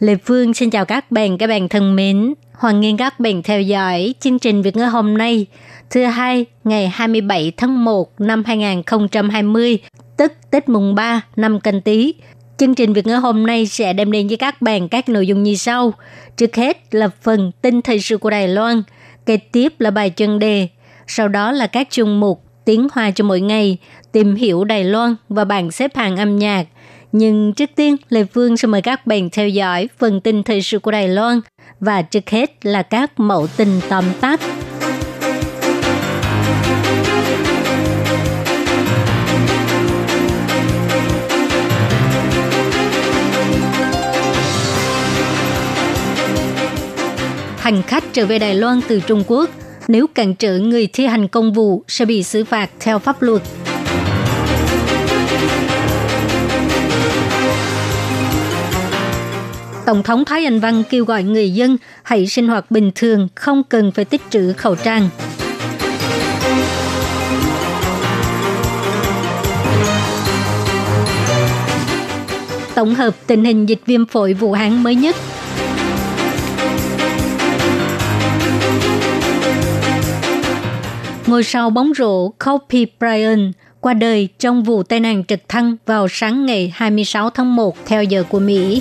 Lê Phương xin chào các bạn, các bạn thân mến. Hoan nghênh các bạn theo dõi chương trình Việt ngữ hôm nay, thứ hai, ngày 27 tháng 1 năm 2020, tức Tết mùng 3 năm canh Tý. Chương trình Việt ngữ hôm nay sẽ đem đến với các bạn các nội dung như sau. Trước hết là phần tin thời sự của Đài Loan, kế tiếp là bài chân đề, sau đó là các chương mục tiếng hoa cho mỗi ngày, tìm hiểu Đài Loan và bảng xếp hạng âm nhạc. Nhưng trước tiên, Lê Phương sẽ mời các bạn theo dõi phần tin thời sự của Đài Loan và trước hết là các mẫu tin tóm tắt. hành khách trở về Đài Loan từ Trung Quốc nếu cản trở người thi hành công vụ sẽ bị xử phạt theo pháp luật. Tổng thống Thái Anh Văn kêu gọi người dân hãy sinh hoạt bình thường, không cần phải tích trữ khẩu trang. Tổng hợp tình hình dịch viêm phổi Vũ Hán mới nhất ngôi sao bóng rổ Kobe Bryant qua đời trong vụ tai nạn trực thăng vào sáng ngày 26 tháng 1 theo giờ của Mỹ.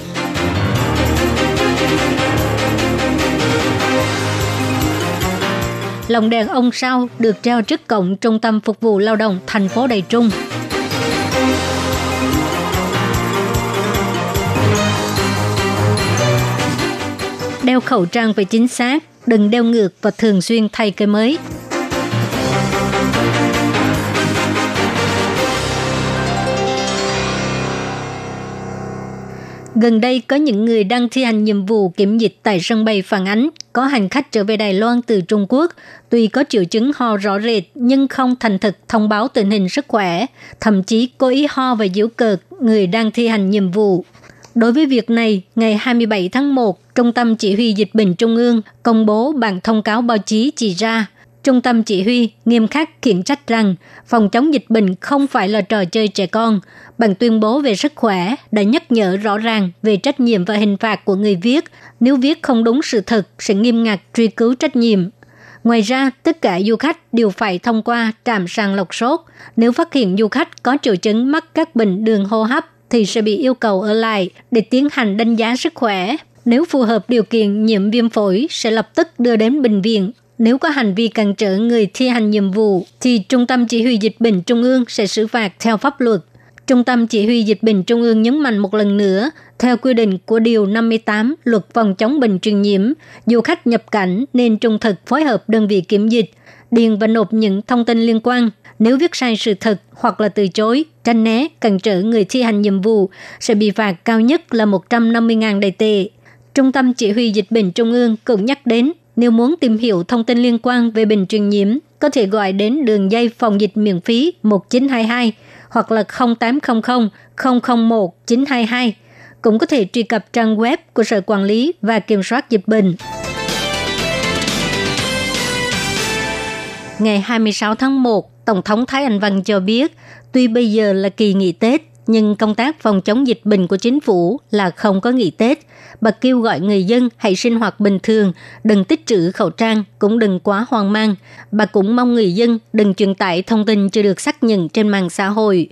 Lồng đèn ông sao được treo trước cổng Trung tâm Phục vụ Lao động thành phố Đài Trung. Đeo khẩu trang phải chính xác, đừng đeo ngược và thường xuyên thay cái mới. Gần đây có những người đang thi hành nhiệm vụ kiểm dịch tại sân bay phản ánh. Có hành khách trở về Đài Loan từ Trung Quốc, tuy có triệu chứng ho rõ rệt nhưng không thành thực thông báo tình hình sức khỏe, thậm chí cố ý ho và giễu cợt người đang thi hành nhiệm vụ. Đối với việc này, ngày 27 tháng 1, Trung tâm Chỉ huy Dịch bệnh Trung ương công bố bản thông cáo báo chí chỉ ra Trung tâm chỉ huy nghiêm khắc khiển trách rằng phòng chống dịch bệnh không phải là trò chơi trẻ con. Bằng tuyên bố về sức khỏe đã nhắc nhở rõ ràng về trách nhiệm và hình phạt của người viết. Nếu viết không đúng sự thật sẽ nghiêm ngặt truy cứu trách nhiệm. Ngoài ra, tất cả du khách đều phải thông qua trạm sàng lọc sốt. Nếu phát hiện du khách có triệu chứng mắc các bệnh đường hô hấp thì sẽ bị yêu cầu ở lại để tiến hành đánh giá sức khỏe. Nếu phù hợp điều kiện nhiễm viêm phổi sẽ lập tức đưa đến bệnh viện nếu có hành vi cản trở người thi hành nhiệm vụ, thì Trung tâm Chỉ huy Dịch bệnh Trung ương sẽ xử phạt theo pháp luật. Trung tâm Chỉ huy Dịch bệnh Trung ương nhấn mạnh một lần nữa, theo quy định của Điều 58 Luật phòng chống bệnh truyền nhiễm, du khách nhập cảnh nên trung thực phối hợp đơn vị kiểm dịch, điền và nộp những thông tin liên quan. Nếu viết sai sự thật hoặc là từ chối, tranh né, cản trở người thi hành nhiệm vụ sẽ bị phạt cao nhất là 150.000 đại tệ. Trung tâm Chỉ huy Dịch bệnh Trung ương cũng nhắc đến nếu muốn tìm hiểu thông tin liên quan về bệnh truyền nhiễm, có thể gọi đến đường dây phòng dịch miễn phí 1922 hoặc là 0800 001 922. Cũng có thể truy cập trang web của Sở Quản lý và Kiểm soát Dịch bệnh. Ngày 26 tháng 1, Tổng thống Thái Anh Văn cho biết, tuy bây giờ là kỳ nghỉ Tết, nhưng công tác phòng chống dịch bệnh của chính phủ là không có nghỉ Tết. Bà kêu gọi người dân hãy sinh hoạt bình thường, đừng tích trữ khẩu trang, cũng đừng quá hoang mang. Bà cũng mong người dân đừng truyền tải thông tin chưa được xác nhận trên mạng xã hội.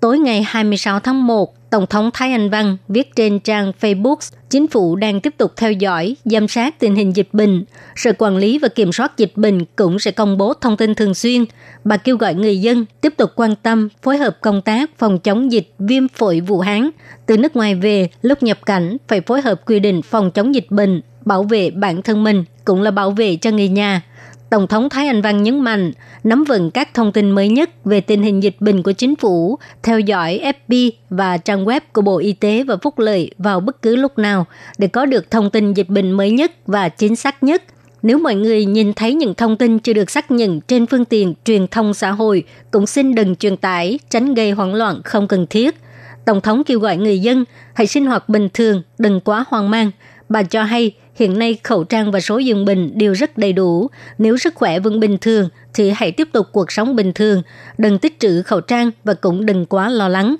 Tối ngày 26 tháng 1, Tổng thống Thái Anh Văn viết trên trang Facebook, chính phủ đang tiếp tục theo dõi, giám sát tình hình dịch bệnh. Sở quản lý và kiểm soát dịch bệnh cũng sẽ công bố thông tin thường xuyên. Bà kêu gọi người dân tiếp tục quan tâm, phối hợp công tác phòng chống dịch viêm phổi Vũ Hán. Từ nước ngoài về, lúc nhập cảnh phải phối hợp quy định phòng chống dịch bệnh, bảo vệ bản thân mình cũng là bảo vệ cho người nhà. Tổng thống Thái Anh Văn nhấn mạnh, nắm vững các thông tin mới nhất về tình hình dịch bệnh của chính phủ, theo dõi FB và trang web của Bộ Y tế và Phúc lợi vào bất cứ lúc nào để có được thông tin dịch bệnh mới nhất và chính xác nhất. Nếu mọi người nhìn thấy những thông tin chưa được xác nhận trên phương tiện truyền thông xã hội, cũng xin đừng truyền tải, tránh gây hoảng loạn không cần thiết. Tổng thống kêu gọi người dân hãy sinh hoạt bình thường, đừng quá hoang mang. Bà cho hay Hiện nay khẩu trang và số giường bệnh đều rất đầy đủ. Nếu sức khỏe vẫn bình thường thì hãy tiếp tục cuộc sống bình thường, đừng tích trữ khẩu trang và cũng đừng quá lo lắng.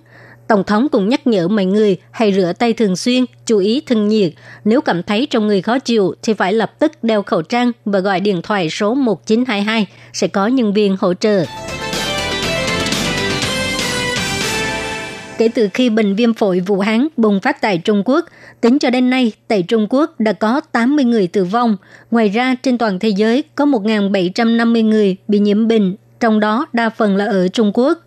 Tổng thống cũng nhắc nhở mọi người hãy rửa tay thường xuyên, chú ý thân nhiệt. Nếu cảm thấy trong người khó chịu thì phải lập tức đeo khẩu trang và gọi điện thoại số 1922 sẽ có nhân viên hỗ trợ. Kể từ khi bệnh viêm phổi Vũ Hán bùng phát tại Trung Quốc, tính cho đến nay, tại Trung Quốc đã có 80 người tử vong. Ngoài ra, trên toàn thế giới có 1.750 người bị nhiễm bệnh, trong đó đa phần là ở Trung Quốc.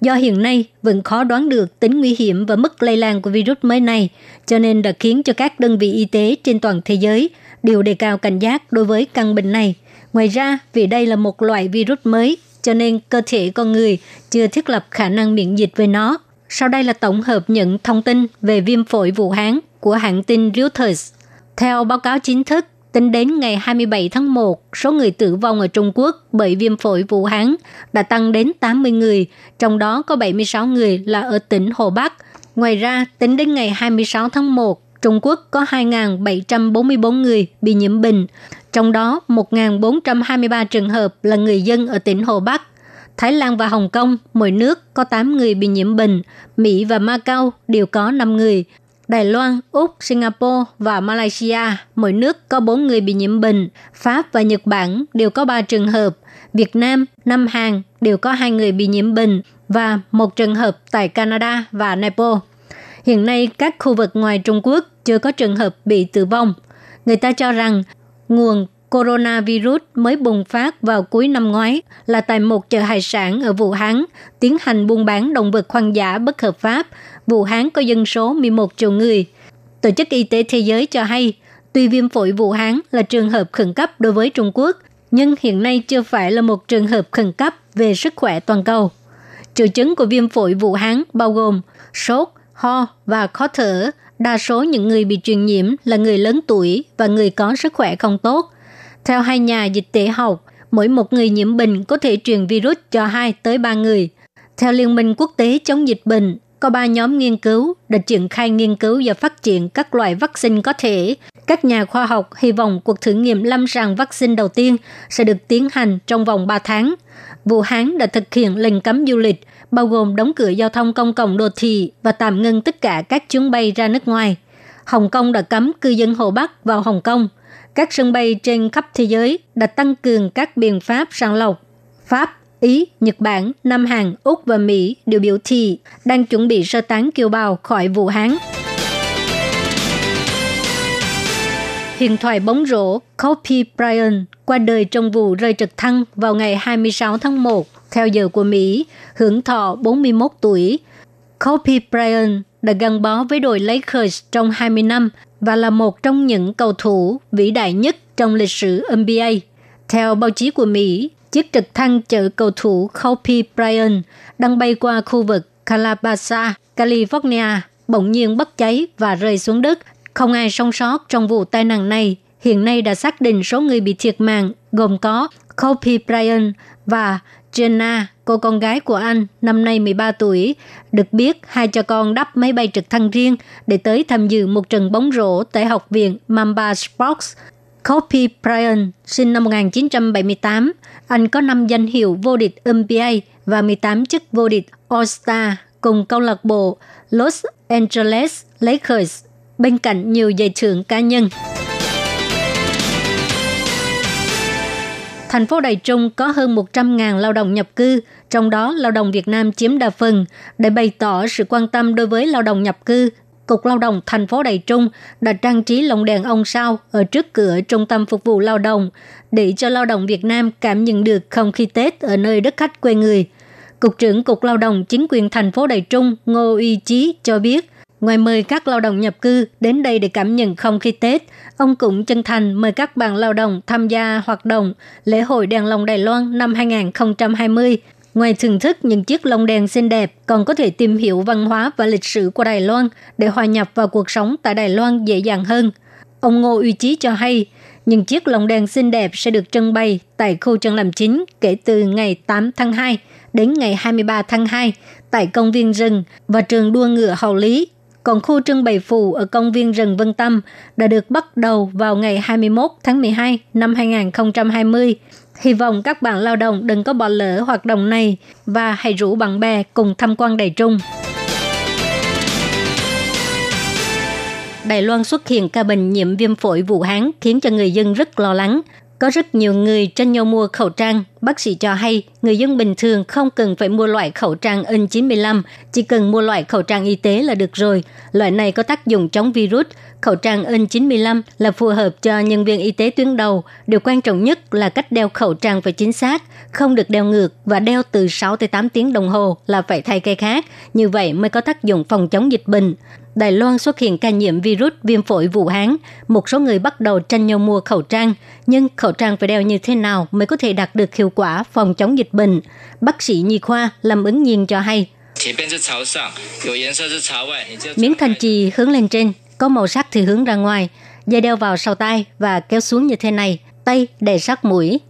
Do hiện nay vẫn khó đoán được tính nguy hiểm và mức lây lan của virus mới này, cho nên đã khiến cho các đơn vị y tế trên toàn thế giới đều đề cao cảnh giác đối với căn bệnh này. Ngoài ra, vì đây là một loại virus mới, cho nên cơ thể con người chưa thiết lập khả năng miễn dịch với nó – sau đây là tổng hợp những thông tin về viêm phổi Vũ Hán của hãng tin Reuters. Theo báo cáo chính thức, tính đến ngày 27 tháng 1, số người tử vong ở Trung Quốc bởi viêm phổi Vũ Hán đã tăng đến 80 người, trong đó có 76 người là ở tỉnh Hồ Bắc. Ngoài ra, tính đến ngày 26 tháng 1, Trung Quốc có 2.744 người bị nhiễm bệnh, trong đó 1.423 trường hợp là người dân ở tỉnh Hồ Bắc Thái Lan và Hồng Kông, mỗi nước có 8 người bị nhiễm bệnh, Mỹ và Macau đều có 5 người. Đài Loan, Úc, Singapore và Malaysia, mỗi nước có 4 người bị nhiễm bệnh. Pháp và Nhật Bản đều có 3 trường hợp. Việt Nam, Nam Hàn đều có 2 người bị nhiễm bệnh và một trường hợp tại Canada và Nepal. Hiện nay, các khu vực ngoài Trung Quốc chưa có trường hợp bị tử vong. Người ta cho rằng nguồn coronavirus mới bùng phát vào cuối năm ngoái là tại một chợ hải sản ở Vũ Hán tiến hành buôn bán động vật hoang dã bất hợp pháp. Vũ Hán có dân số 11 triệu người. Tổ chức Y tế Thế giới cho hay, tuy viêm phổi Vũ Hán là trường hợp khẩn cấp đối với Trung Quốc, nhưng hiện nay chưa phải là một trường hợp khẩn cấp về sức khỏe toàn cầu. Triệu chứng của viêm phổi Vũ Hán bao gồm sốt, ho và khó thở. Đa số những người bị truyền nhiễm là người lớn tuổi và người có sức khỏe không tốt – theo hai nhà dịch tễ học, mỗi một người nhiễm bệnh có thể truyền virus cho 2 tới 3 người. Theo Liên minh quốc tế chống dịch bệnh, có ba nhóm nghiên cứu đã triển khai nghiên cứu và phát triển các loại vaccine có thể. Các nhà khoa học hy vọng cuộc thử nghiệm lâm sàng vaccine đầu tiên sẽ được tiến hành trong vòng 3 tháng. Vũ Hán đã thực hiện lệnh cấm du lịch, bao gồm đóng cửa giao thông công cộng đô thị và tạm ngưng tất cả các chuyến bay ra nước ngoài. Hồng Kông đã cấm cư dân Hồ Bắc vào Hồng Kông – các sân bay trên khắp thế giới đã tăng cường các biện pháp sàng lọc. Pháp, Ý, Nhật Bản, Nam Hàn, Úc và Mỹ đều biểu thị đang chuẩn bị sơ tán kiều bào khỏi Vũ Hán. Huyền thoại bóng rổ Kobe Bryant qua đời trong vụ rơi trực thăng vào ngày 26 tháng 1 theo giờ của Mỹ, hưởng thọ 41 tuổi. Kobe Bryant đã gắn bó với đội Lakers trong 20 năm và là một trong những cầu thủ vĩ đại nhất trong lịch sử NBA. Theo báo chí của Mỹ, chiếc trực thăng chở cầu thủ Kobe Bryant đang bay qua khu vực Calabasas, California, bỗng nhiên bốc cháy và rơi xuống đất. Không ai sống sót trong vụ tai nạn này. Hiện nay đã xác định số người bị thiệt mạng gồm có Kobe Bryant và Jenna, cô con gái của anh, năm nay 13 tuổi, được biết hai cha con đắp máy bay trực thăng riêng để tới tham dự một trận bóng rổ tại học viện Mamba Sports. Kobe Bryant, sinh năm 1978, anh có 5 danh hiệu vô địch NBA và 18 chức vô địch All-Star cùng câu lạc bộ Los Angeles Lakers, bên cạnh nhiều giải thưởng cá nhân. thành phố Đài Trung có hơn 100.000 lao động nhập cư, trong đó lao động Việt Nam chiếm đa phần. Để bày tỏ sự quan tâm đối với lao động nhập cư, Cục Lao động thành phố Đài Trung đã trang trí lồng đèn ông sao ở trước cửa trung tâm phục vụ lao động để cho lao động Việt Nam cảm nhận được không khí Tết ở nơi đất khách quê người. Cục trưởng Cục Lao động Chính quyền thành phố Đài Trung Ngô Y Chí cho biết, Ngoài mời các lao động nhập cư đến đây để cảm nhận không khí Tết, ông cũng chân thành mời các bạn lao động tham gia hoạt động lễ hội đèn lồng Đài Loan năm 2020. Ngoài thưởng thức những chiếc lồng đèn xinh đẹp, còn có thể tìm hiểu văn hóa và lịch sử của Đài Loan để hòa nhập vào cuộc sống tại Đài Loan dễ dàng hơn. Ông Ngô Uy Chí cho hay, những chiếc lồng đèn xinh đẹp sẽ được trưng bày tại khu trưng làm chính kể từ ngày 8 tháng 2 đến ngày 23 tháng 2 tại công viên rừng và trường đua ngựa Hậu Lý. Còn khu trưng bày phụ ở công viên rừng Vân Tâm đã được bắt đầu vào ngày 21 tháng 12 năm 2020. Hy vọng các bạn lao động đừng có bỏ lỡ hoạt động này và hãy rủ bạn bè cùng tham quan Đài trung. Đài Loan xuất hiện ca bệnh nhiễm viêm phổi Vũ Hán khiến cho người dân rất lo lắng. Có rất nhiều người tranh nhau mua khẩu trang. Bác sĩ cho hay, người dân bình thường không cần phải mua loại khẩu trang N95, chỉ cần mua loại khẩu trang y tế là được rồi. Loại này có tác dụng chống virus. Khẩu trang N95 là phù hợp cho nhân viên y tế tuyến đầu. Điều quan trọng nhất là cách đeo khẩu trang phải chính xác, không được đeo ngược và đeo từ 6 tới 8 tiếng đồng hồ là phải thay cây khác. Như vậy mới có tác dụng phòng chống dịch bệnh. Đài Loan xuất hiện ca nhiễm virus viêm phổi Vũ Hán, một số người bắt đầu tranh nhau mua khẩu trang, nhưng khẩu trang phải đeo như thế nào mới có thể đạt được hiệu quả phòng chống dịch bệnh? Bác sĩ nhi khoa Lâm ứng nhiên cho hay. Miếng thanh trì hướng lên trên, có màu sắc thì hướng ra ngoài, dây đeo vào sau tay và kéo xuống như thế này, tay để sát mũi.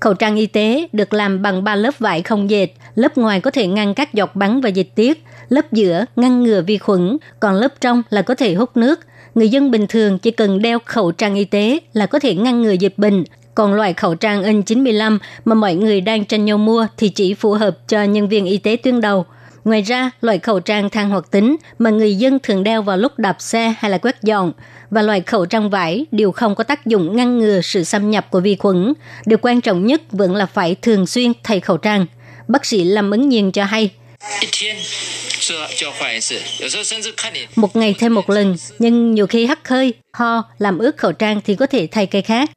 Khẩu trang y tế được làm bằng ba lớp vải không dệt, lớp ngoài có thể ngăn các giọt bắn và dịch tiết, lớp giữa ngăn ngừa vi khuẩn, còn lớp trong là có thể hút nước. Người dân bình thường chỉ cần đeo khẩu trang y tế là có thể ngăn ngừa dịch bệnh. Còn loại khẩu trang N95 mà mọi người đang tranh nhau mua thì chỉ phù hợp cho nhân viên y tế tuyến đầu. Ngoài ra, loại khẩu trang than hoạt tính mà người dân thường đeo vào lúc đạp xe hay là quét dọn và loại khẩu trang vải đều không có tác dụng ngăn ngừa sự xâm nhập của vi khuẩn. Điều quan trọng nhất vẫn là phải thường xuyên thay khẩu trang. Bác sĩ Lâm Ứng Nhiên cho hay, một ngày thêm một lần, nhưng nhiều khi hắt hơi, ho, làm ướt khẩu trang thì có thể thay cây khác.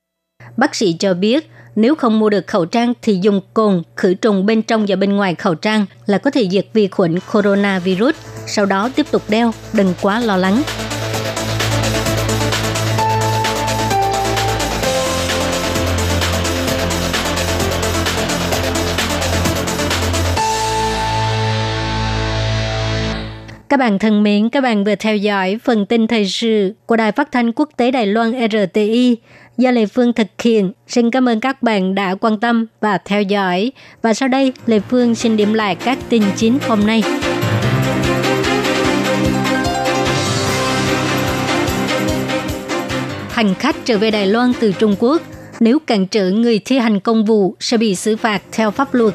Bác sĩ cho biết, nếu không mua được khẩu trang thì dùng cồn khử trùng bên trong và bên ngoài khẩu trang là có thể diệt vi khuẩn coronavirus. Sau đó tiếp tục đeo, đừng quá lo lắng. Các bạn thân mến, các bạn vừa theo dõi phần tin thời sự của Đài Phát thanh Quốc tế Đài Loan RTI do Lê Phương thực hiện. Xin cảm ơn các bạn đã quan tâm và theo dõi. Và sau đây, Lê Phương xin điểm lại các tin chính hôm nay. Hành khách trở về Đài Loan từ Trung Quốc, nếu cản trở người thi hành công vụ sẽ bị xử phạt theo pháp luật.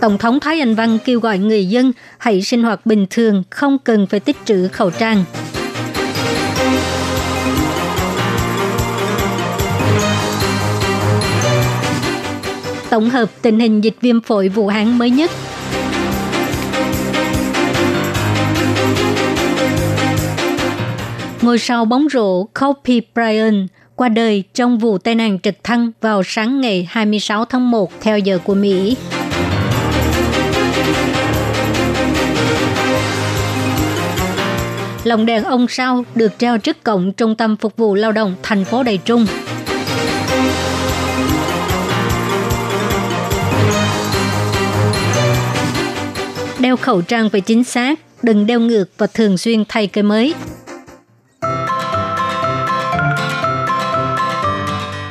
Tổng thống Thái Anh Văn kêu gọi người dân hãy sinh hoạt bình thường, không cần phải tích trữ khẩu trang. Tổng hợp tình hình dịch viêm phổi Vũ Hán mới nhất. Ngôi sao bóng rổ Kobe Bryant qua đời trong vụ tai nạn trực thăng vào sáng ngày 26 tháng 1 theo giờ của Mỹ. Lồng đèn ông sao được treo trước cổng Trung tâm Phục vụ Lao động thành phố Đài Trung. Đeo khẩu trang phải chính xác, đừng đeo ngược và thường xuyên thay cây mới.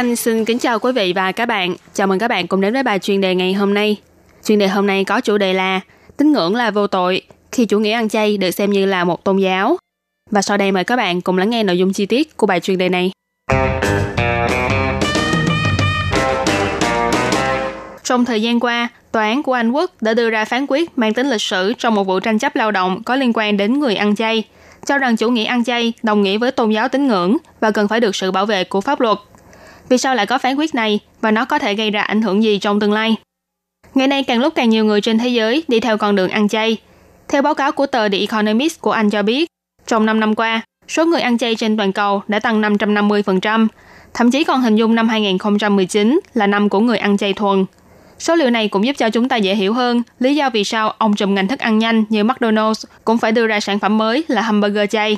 Anh xin kính chào quý vị và các bạn. Chào mừng các bạn cùng đến với bài chuyên đề ngày hôm nay. Chuyên đề hôm nay có chủ đề là tín ngưỡng là vô tội khi chủ nghĩa ăn chay được xem như là một tôn giáo. Và sau đây mời các bạn cùng lắng nghe nội dung chi tiết của bài chuyên đề này. Trong thời gian qua, Tòa án của Anh Quốc đã đưa ra phán quyết mang tính lịch sử trong một vụ tranh chấp lao động có liên quan đến người ăn chay, cho rằng chủ nghĩa ăn chay đồng nghĩa với tôn giáo tín ngưỡng và cần phải được sự bảo vệ của pháp luật. Vì sao lại có phán quyết này và nó có thể gây ra ảnh hưởng gì trong tương lai? Ngày nay càng lúc càng nhiều người trên thế giới đi theo con đường ăn chay. Theo báo cáo của tờ The Economist của Anh cho biết, trong 5 năm qua, số người ăn chay trên toàn cầu đã tăng 550%, thậm chí còn hình dung năm 2019 là năm của người ăn chay thuần – Số liệu này cũng giúp cho chúng ta dễ hiểu hơn lý do vì sao ông trùm ngành thức ăn nhanh như McDonald's cũng phải đưa ra sản phẩm mới là hamburger chay.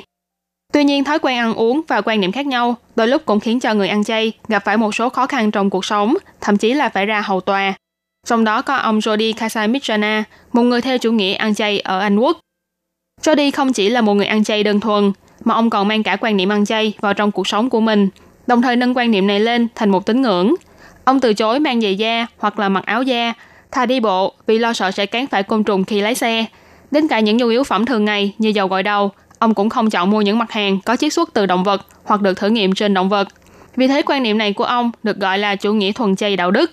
Tuy nhiên, thói quen ăn uống và quan niệm khác nhau đôi lúc cũng khiến cho người ăn chay gặp phải một số khó khăn trong cuộc sống, thậm chí là phải ra hầu tòa. Trong đó có ông Jody Kasai một người theo chủ nghĩa ăn chay ở Anh Quốc. Jody không chỉ là một người ăn chay đơn thuần, mà ông còn mang cả quan niệm ăn chay vào trong cuộc sống của mình, đồng thời nâng quan niệm này lên thành một tín ngưỡng – Ông từ chối mang giày da hoặc là mặc áo da, thà đi bộ vì lo sợ sẽ cán phải côn trùng khi lái xe. Đến cả những nhu yếu phẩm thường ngày như dầu gội đầu, ông cũng không chọn mua những mặt hàng có chiết xuất từ động vật hoặc được thử nghiệm trên động vật. Vì thế quan niệm này của ông được gọi là chủ nghĩa thuần chay đạo đức.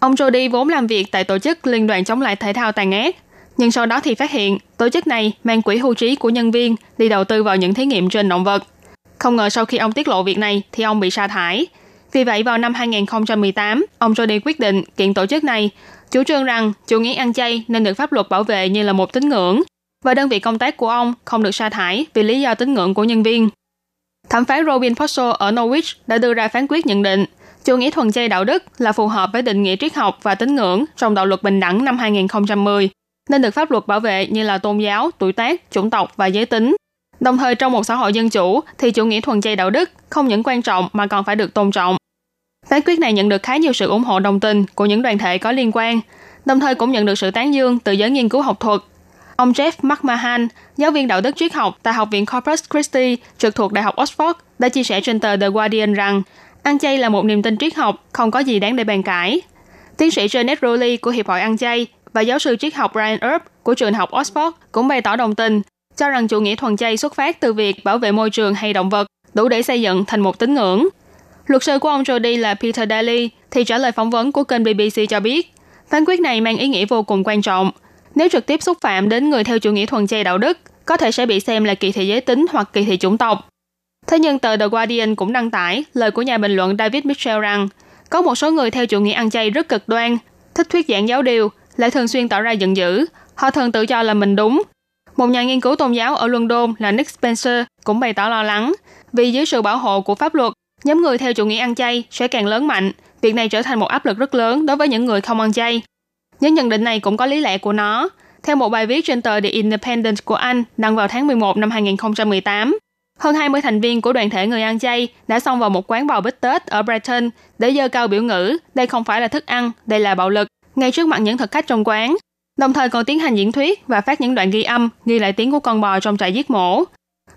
Ông Jody vốn làm việc tại tổ chức Liên đoàn chống lại thể thao tàn ác, nhưng sau đó thì phát hiện tổ chức này mang quỹ hưu trí của nhân viên đi đầu tư vào những thí nghiệm trên động vật. Không ngờ sau khi ông tiết lộ việc này thì ông bị sa thải, vì vậy, vào năm 2018, ông Jody quyết định kiện tổ chức này, chủ trương rằng chủ nghĩa ăn chay nên được pháp luật bảo vệ như là một tín ngưỡng, và đơn vị công tác của ông không được sa thải vì lý do tín ngưỡng của nhân viên. Thẩm phán Robin Fossel ở Norwich đã đưa ra phán quyết nhận định chủ nghĩa thuần chay đạo đức là phù hợp với định nghĩa triết học và tín ngưỡng trong đạo luật bình đẳng năm 2010, nên được pháp luật bảo vệ như là tôn giáo, tuổi tác, chủng tộc và giới tính. Đồng thời trong một xã hội dân chủ thì chủ nghĩa thuần chay đạo đức không những quan trọng mà còn phải được tôn trọng. Phán quyết này nhận được khá nhiều sự ủng hộ đồng tình của những đoàn thể có liên quan, đồng thời cũng nhận được sự tán dương từ giới nghiên cứu học thuật. Ông Jeff McMahon, giáo viên đạo đức triết học tại Học viện Corpus Christi trực thuộc Đại học Oxford, đã chia sẻ trên tờ The Guardian rằng ăn chay là một niềm tin triết học, không có gì đáng để bàn cãi. Tiến sĩ Janet Rowley của Hiệp hội ăn chay và giáo sư triết học Brian Earp của trường học Oxford cũng bày tỏ đồng tình, cho rằng chủ nghĩa thuần chay xuất phát từ việc bảo vệ môi trường hay động vật, đủ để xây dựng thành một tín ngưỡng. Luật sư của ông Jody là Peter Daly thì trả lời phỏng vấn của kênh BBC cho biết, phán quyết này mang ý nghĩa vô cùng quan trọng. Nếu trực tiếp xúc phạm đến người theo chủ nghĩa thuần chay đạo đức, có thể sẽ bị xem là kỳ thị giới tính hoặc kỳ thị chủng tộc. Thế nhưng tờ The Guardian cũng đăng tải lời của nhà bình luận David Mitchell rằng có một số người theo chủ nghĩa ăn chay rất cực đoan, thích thuyết giảng giáo điều, lại thường xuyên tỏ ra giận dữ. Họ thường tự cho là mình đúng. Một nhà nghiên cứu tôn giáo ở London là Nick Spencer cũng bày tỏ lo lắng vì dưới sự bảo hộ của pháp luật Nhóm người theo chủ nghĩa ăn chay sẽ càng lớn mạnh, việc này trở thành một áp lực rất lớn đối với những người không ăn chay. Những nhận định này cũng có lý lẽ của nó. Theo một bài viết trên tờ The Independent của Anh đăng vào tháng 11 năm 2018, hơn 20 thành viên của đoàn thể người ăn chay đã xông vào một quán bò bít tết ở Brighton để dơ cao biểu ngữ đây không phải là thức ăn, đây là bạo lực, ngay trước mặt những thực khách trong quán. Đồng thời còn tiến hành diễn thuyết và phát những đoạn ghi âm ghi lại tiếng của con bò trong trại giết mổ.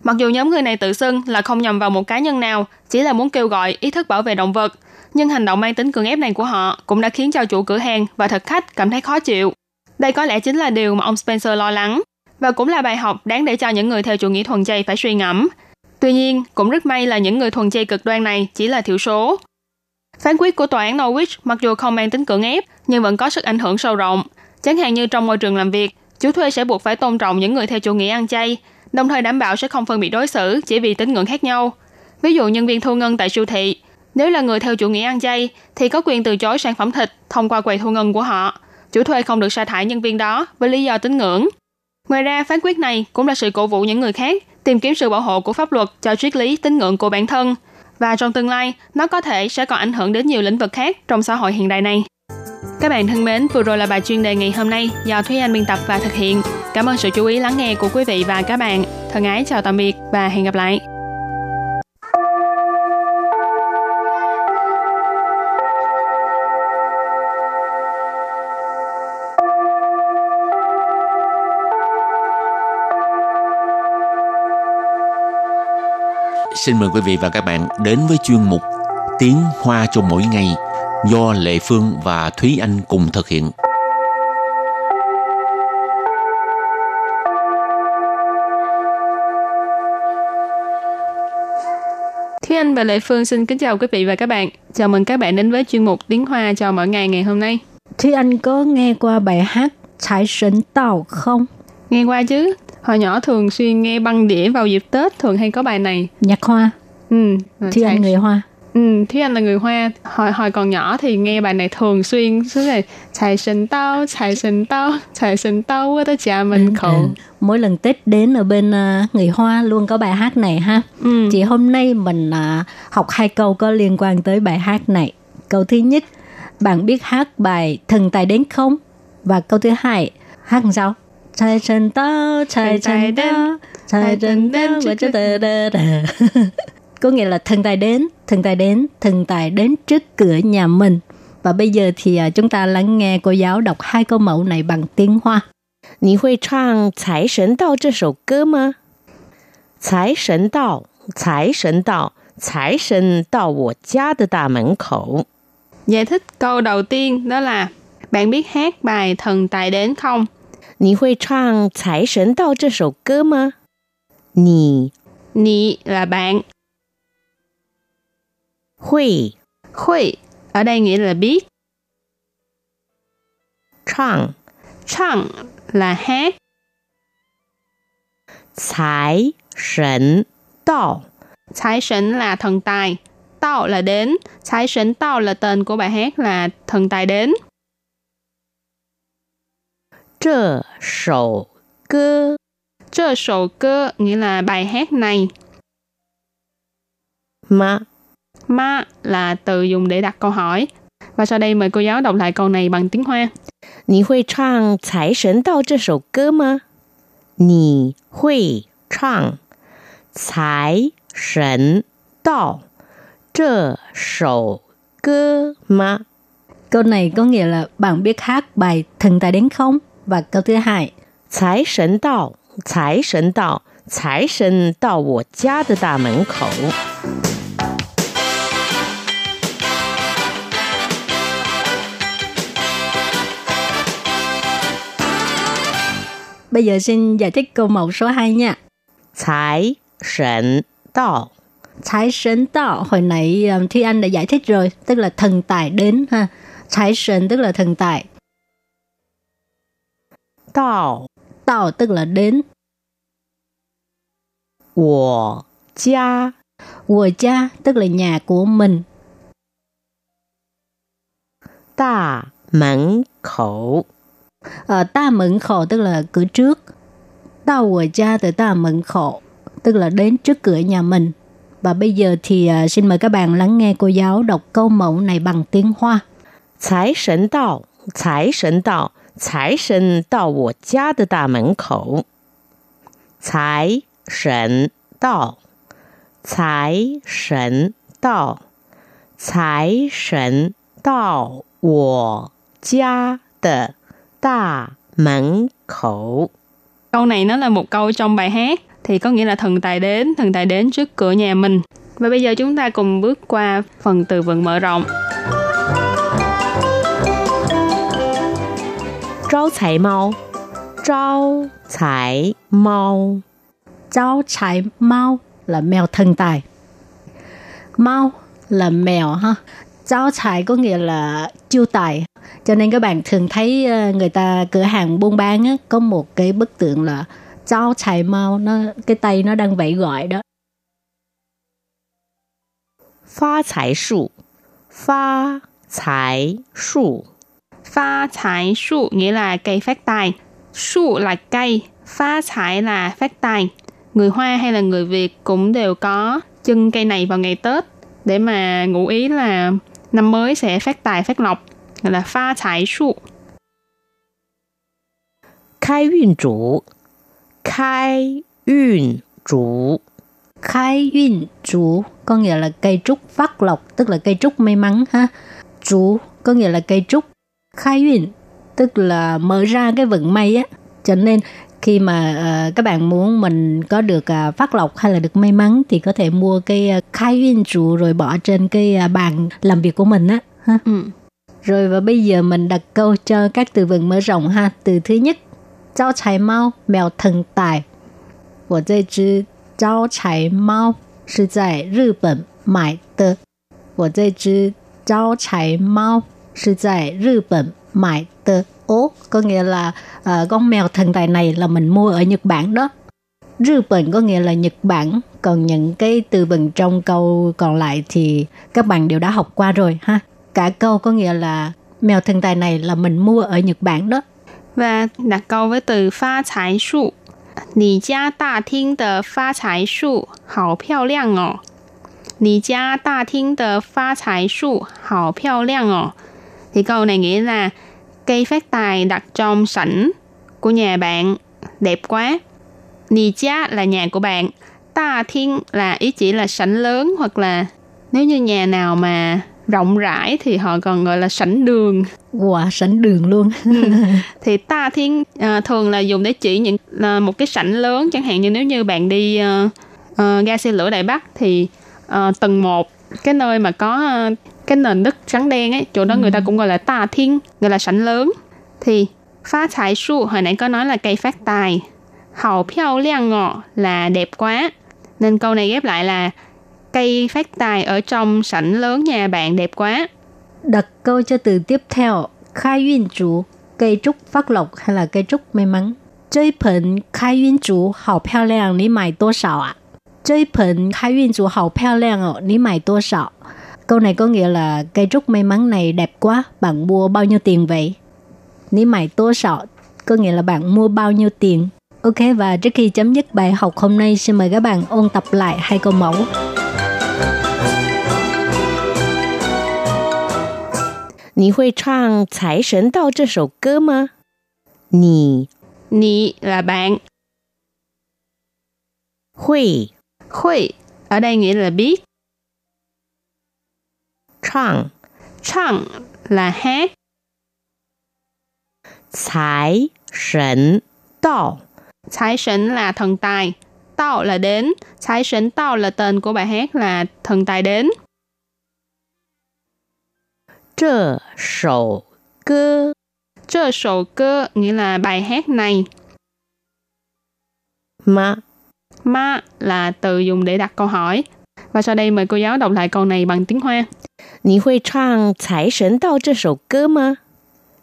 Mặc dù nhóm người này tự xưng là không nhằm vào một cá nhân nào, chỉ là muốn kêu gọi ý thức bảo vệ động vật, nhưng hành động mang tính cưỡng ép này của họ cũng đã khiến cho chủ cửa hàng và thực khách cảm thấy khó chịu. Đây có lẽ chính là điều mà ông Spencer lo lắng, và cũng là bài học đáng để cho những người theo chủ nghĩa thuần chay phải suy ngẫm. Tuy nhiên, cũng rất may là những người thuần chay cực đoan này chỉ là thiểu số. Phán quyết của tòa án Norwich mặc dù không mang tính cưỡng ép, nhưng vẫn có sức ảnh hưởng sâu rộng. Chẳng hạn như trong môi trường làm việc, chủ thuê sẽ buộc phải tôn trọng những người theo chủ nghĩa ăn chay, đồng thời đảm bảo sẽ không phân biệt đối xử chỉ vì tín ngưỡng khác nhau. Ví dụ nhân viên thu ngân tại siêu thị, nếu là người theo chủ nghĩa ăn chay, thì có quyền từ chối sản phẩm thịt thông qua quầy thu ngân của họ. Chủ thuê không được sa thải nhân viên đó với lý do tín ngưỡng. Ngoài ra, phán quyết này cũng là sự cổ vũ những người khác tìm kiếm sự bảo hộ của pháp luật cho triết lý tín ngưỡng của bản thân. Và trong tương lai, nó có thể sẽ còn ảnh hưởng đến nhiều lĩnh vực khác trong xã hội hiện đại này. Các bạn thân mến, vừa rồi là bài chuyên đề ngày hôm nay do Thúy Anh biên tập và thực hiện. Cảm ơn sự chú ý lắng nghe của quý vị và các bạn. Thân ái chào tạm biệt và hẹn gặp lại. Xin mời quý vị và các bạn đến với chuyên mục Tiếng Hoa cho mỗi ngày do Lệ Phương và Thúy Anh cùng thực hiện. Thúy Anh và Lệ Phương xin kính chào quý vị và các bạn. Chào mừng các bạn đến với chuyên mục Tiếng Hoa cho mỗi ngày ngày hôm nay. Thúy Anh có nghe qua bài hát Trái Sấn Tàu không? Nghe qua chứ, hồi nhỏ thường xuyên nghe băng đĩa vào dịp Tết thường hay có bài này. Nhạc Hoa. Ừ, Thúy Anh người Hoa. Ừ, Thúy Anh là người Hoa. Hồi hồi còn nhỏ thì nghe bài này thường xuyên suốt ngày Tài sinh tao, tài sinh tao, tài sinh tao ở tới nhà mình khẩu. Ừ. Mỗi lần Tết đến ở bên uh, người Hoa luôn có bài hát này ha. Ừ. Chị hôm nay mình uh, học hai câu có liên quan tới bài hát này. Câu thứ nhất, bạn biết hát bài Thần Tài Đến không? Và câu thứ hai, hát làm sao? Tài sinh tao, tài sinh tao, tài sinh tao, và chứ tờ đờ đờ. Có nghĩa là thần tài đến, thần tài đến, thần tài đến trước cửa nhà mình. Và bây giờ thì uh, chúng ta lắng nghe cô giáo đọc hai câu mẫu này bằng tiếng Hoa. 你会唱《财神到》这首歌吗？财神到，财神到，财神到我家的大门口。 Giải thích câu đầu tiên đó là Bạn biết hát bài Thần Tài Đến không? 你会唱《财神到》这首歌吗？你 Nị là bạn, 会 Huy ở đây nghĩa là biết, 唱 Chăng là hát, 财神到 Thái神là thần tài, Tao là đến, Thái神 Tao là tên của bài hát là Thần Tài Đến. 这首歌 Chơ sổ cơ nghĩa là bài hát này. 吗？ Ma là từ dùng để đặt câu hỏi. Và sau đây mời cô giáo đọc lại câu này bằng tiếng Hoa. 你会唱《财神到》这首歌吗？你会唱《财神到》这首歌吗？ Câu này có nghĩa là bạn biết hát bài Thần Tài Đến không? và câu thứ hai Tài Thần Đạo, Tài Thần Đạo, Tài Thần Đạo của gia de đà mẫn khẩu. Bây giờ xin giải thích câu mẫu số 2 nha. Tài Thần Đạo tài sến đạo hồi nãy ờ, Thi Anh đã giải thích rồi, tức là thần tài đến ha. Tài sến tức là thần tài, 到 tạo tức là đến. 我家 Của cha tức là nhà của mình. 大门口。 Ờ, ta mẫn khổ tức là cửa trước. Tao của cha từ ta mẫn khổ tức là đến trước cửa nhà mình. Và bây giờ thì à, xin mời các bạn lắng nghe cô giáo đọc câu mẫu này bằng tiếng Hoa. 财神到，财神到， 财神到我家的大门口。财神到，财神到，财神到我家的大门口。 Câu này nó là một câu trong bài hát thì có nghĩa là thần tài đến, thần tài đến trước cửa nhà mình. Và bây giờ chúng ta cùng bước qua phần từ vựng mở rộng. 招财猫，招财猫， Cháu trái mau là mèo thần tài. Mau là mèo ha. Cháu trái có nghĩa là chiêu tài. Cho nên các bạn thường thấy ờ, người ta cửa hàng buôn bán á, có một cái bức tượng là cháu trái mau nó cái tay nó đang vẫy gọi đó. Phá tài su Phá tài su Phá tài su nghĩa là cây phát tài. Su là cây, phá tài là phát tài. Người Hoa hay là người Việt cũng đều có chân cây này vào ngày Tết để mà ngụ ý là năm mới sẽ phát tài phát lộc, gọi là phá tài su. Khai chủ Khai yun chủ khai chủ có nghĩa là cây trúc phát lộc tức là cây trúc may mắn ha chủ có nghĩa là cây trúc khai yun tức là mở ra cái vận may á cho nên khi mà uh, các bạn muốn mình có được uh, phát lộc hay là được may mắn thì có thể mua cái uh, khai yun chủ rồi bỏ trên cái uh, bàn làm việc của mình á ha Ừ. rồi và bây giờ mình đặt câu cho các từ vựng mở rộng ha từ thứ nhất招财猫mèo thần tài 我这只招财猫是在日本买的。我这只招财猫 是在日本买的。Ố, có nghĩa là ờ, con mèo thần tài này là mình mua ở Nhật Bản đó. Nhật Bản có nghĩa là Nhật Bản, còn những cái từ vựng trong câu còn lại thì các bạn đều đã học qua rồi ha. Cả câu có nghĩa là mèo thần tài này là mình mua ở Nhật Bản đó. Và đặt câu với từ phá tài su. 你家大厅的发财树好漂亮哦！你家大厅的发财树好漂亮哦 ！Thì câu này nghĩa là cây phát tài đặt trong sảnh của nhà bạn đẹp quá. Nì gia là nhà của bạn. Ta thiên là ý chỉ là sảnh lớn hoặc là nếu như nhà nào mà rộng rãi thì họ còn gọi là sảnh đường Wow, sảnh đường luôn. thì ta thiên à, thường là dùng để chỉ những là một cái sảnh lớn chẳng hạn như nếu như bạn đi ờ, ờ, ga xe lửa Đài Bắc thì ờ, tầng 1 cái nơi mà có ờ, cái nền đất trắng đen ấy chỗ đó ừ. người ta ừ. cũng gọi là ta thiên gọi là sảnh lớn. Thì phá thải su hồi nãy có nói là cây phát tài. Hậu phiêu liang ngọ là đẹp quá. Nên câu này ghép lại là cây phát tài ở trong sảnh lớn nhà bạn đẹp quá. Đặt câu cho từ tiếp theo khai duyên chủ cây trúc phát lộc hay là cây trúc may mắn? Chơi phần khai duyên chủ hậu phiêu liang lý mày tô sảo ạ. Chơi phần khai duyên chủ hậu phiêu liang lý mày tô sảo ？Câu này có nghĩa là cây trúc may mắn này đẹp quá, bạn mua bao nhiêu tiền vậy? Ní mày tô sọ có nghĩa là bạn mua bao nhiêu tiền. Ok và trước khi chấm dứt bài học hôm nay xin mời các bạn ôn tập lại hai câu mẫu. 你会唱《财神到》这首歌吗？你 Nị là bạn, 会 Huy ở đây nghĩa là biết, 唱 Chang là hát, 财神到 Thái神là thần tài, Tao là đến, Thái神 Tao là tên của bài hát là thần tài đến. 这首歌 Chơ sầu cơ nghĩa là bài hát này, 吗？ Ma là từ dùng để đặt câu hỏi. Và sau đây mời cô giáo đọc lại câu này bằng tiếng Hoa. 你会唱《财神到》这首歌吗？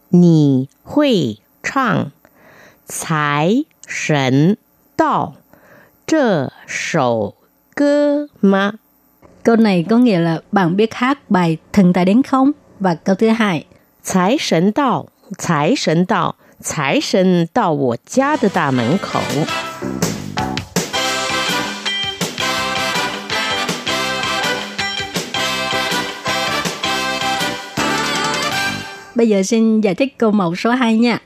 你会唱《财神到》这首歌吗？ Câu này có nghĩa là bạn biết hát bài Thần tài đến không? Và câu thứ hai, 财神到，财神到，财神到我家的大门口。 Bây giờ xin giải thích câu mẫu số 2 nha.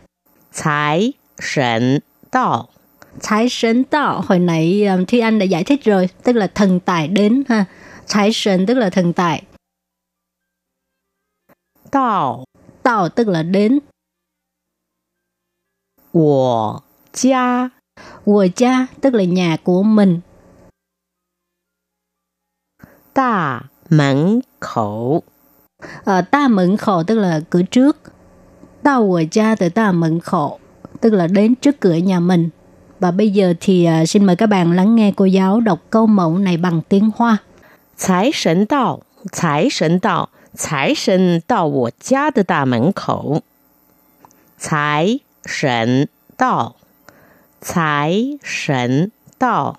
tài sẵn đạo. tài sẵn đạo, hồi nãy ờ, Thi Anh đã giải thích rồi, tức là thần tài đến ha. tài sẵn tức là thần tài. Đạo. Đạo tức là đến. Wo gia. Wo gia tức là nhà của mình. Đà mẫn khẩu ở ta mẫn khổ tức là cửa trước. Tao ở gia tới ta mẫn khổ tức là đến trước cửa nhà mình. Và bây giờ thì ờ, xin mời các bạn lắng nghe cô giáo đọc câu mẫu này bằng tiếng Hoa. Tài thần đạo, tài thần đạo, tài thần đạo wo gia de da men khẩu. Tài thần đạo, tài thần đạo,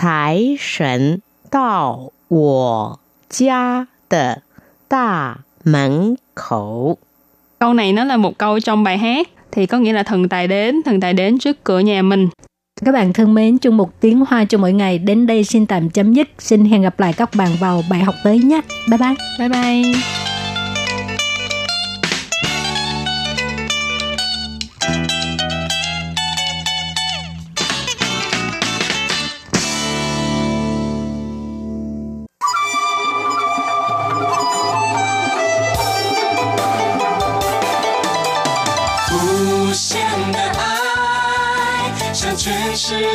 tài thần đạo wo gia de Tà mẫn khẩu. Câu này nó là một câu trong bài hát thì có nghĩa là thần tài đến, thần tài đến trước cửa nhà mình. Các bạn thân mến, chung một tiếng hoa cho mỗi ngày đến đây xin tạm chấm dứt. Xin hẹn gặp lại các bạn vào bài học tới nhé. Bye bye. Bye bye.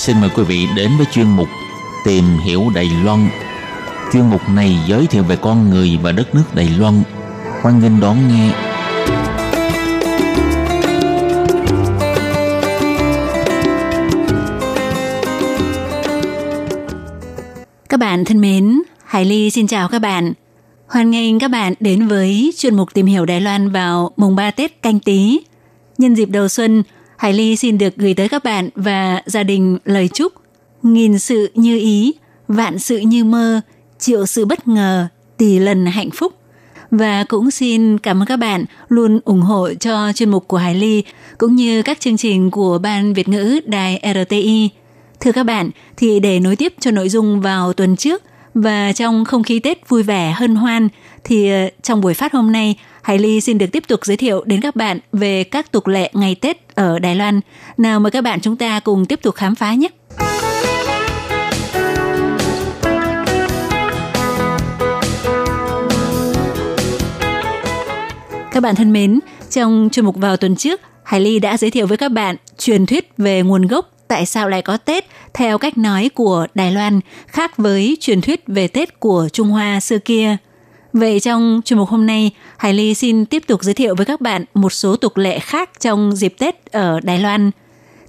Xin mời quý vị đến với chuyên mục Tìm hiểu Đài Loan. Chuyên mục này giới thiệu về con người và đất nước Đài Loan. Hoan nghênh đón nghe. Các bạn thân mến, Hải Ly xin chào các bạn. Hoan nghênh các bạn đến với chuyên mục tìm hiểu Đài Loan vào mùng 3 Tết canh tí. Nhân dịp đầu xuân, Hải Ly xin được gửi tới các bạn và gia đình lời chúc nghìn sự như ý, vạn sự như mơ, triệu sự bất ngờ, tỷ lần hạnh phúc. Và cũng xin cảm ơn các bạn luôn ủng hộ cho chuyên mục của Hải Ly cũng như các chương trình của Ban Việt ngữ Đài RTI. Thưa các bạn, thì để nối tiếp cho nội dung vào tuần trước và trong không khí Tết vui vẻ hân hoan thì ờ, trong buổi phát hôm nay, Hải Ly xin được tiếp tục giới thiệu đến các bạn về các tục lệ ngày Tết ở Đài Loan. Nào mời các bạn chúng ta cùng tiếp tục khám phá nhé. Các bạn thân mến, trong chuyên mục vào tuần trước, Hải Ly đã giới thiệu với các bạn truyền thuyết về nguồn gốc tại sao lại có Tết theo cách nói của Đài Loan khác với truyền thuyết về Tết của Trung Hoa xưa kia. Vậy trong chuyên mục hôm nay, Hải Ly xin tiếp tục giới thiệu với các bạn một số tục lệ khác trong dịp Tết ở Đài Loan.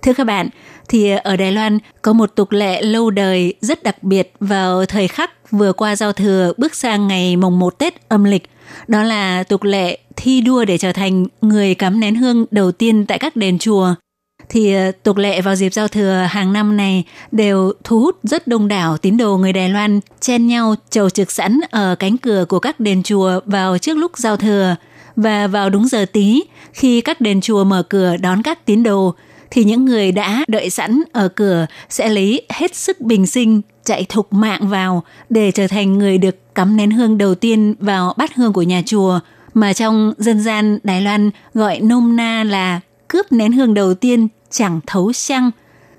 Thưa các bạn, thì ở Đài Loan có một tục lệ lâu đời rất đặc biệt vào thời khắc vừa qua giao thừa bước sang ngày mồng 1 Tết âm lịch. Đó là tục lệ thi đua để trở thành người cắm nén hương đầu tiên tại các đền chùa thì ờ, tục lệ vào dịp giao thừa hàng năm này đều thu hút rất đông đảo tín đồ người Đài Loan chen nhau chầu trực sẵn ở cánh cửa của các đền chùa vào trước lúc giao thừa. Và vào đúng giờ tí, khi các đền chùa mở cửa đón các tín đồ, thì những người đã đợi sẵn ở cửa sẽ lấy hết sức bình sinh, chạy thục mạng vào để trở thành người được cắm nén hương đầu tiên vào bát hương của nhà chùa. Mà trong dân gian Đài Loan gọi nôm na là cướp nén hương đầu tiên chẳng thấu xăng.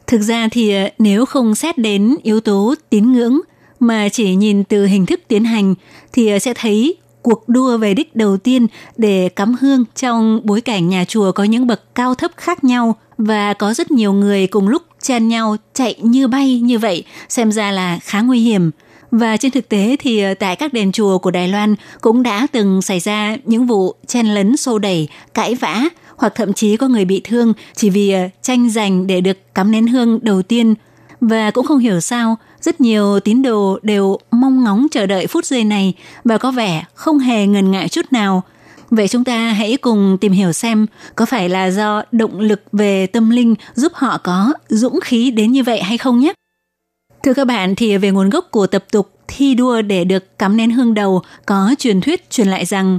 Thực ra thì ờ, nếu không xét đến yếu tố tín ngưỡng mà chỉ nhìn từ hình thức tiến hành thì ờ, sẽ thấy cuộc đua về đích đầu tiên để cắm hương trong bối cảnh nhà chùa có những bậc cao thấp khác nhau và có rất nhiều người cùng lúc chen nhau chạy như bay như vậy xem ra là khá nguy hiểm. Và trên thực tế thì ờ, tại các đền chùa của Đài Loan cũng đã từng xảy ra những vụ chen lấn xô đẩy, cãi vã hoặc thậm chí có người bị thương chỉ vì ờ, tranh giành để được cắm nén hương đầu tiên. Và cũng không hiểu sao, rất nhiều tín đồ đều mong ngóng chờ đợi phút giây này và có vẻ không hề ngần ngại chút nào. Vậy chúng ta hãy cùng tìm hiểu xem có phải là do động lực về tâm linh giúp họ có dũng khí đến như vậy hay không nhé. Thưa các bạn thì về nguồn gốc của tập tục thi đua để được cắm nén hương đầu có truyền thuyết truyền lại rằng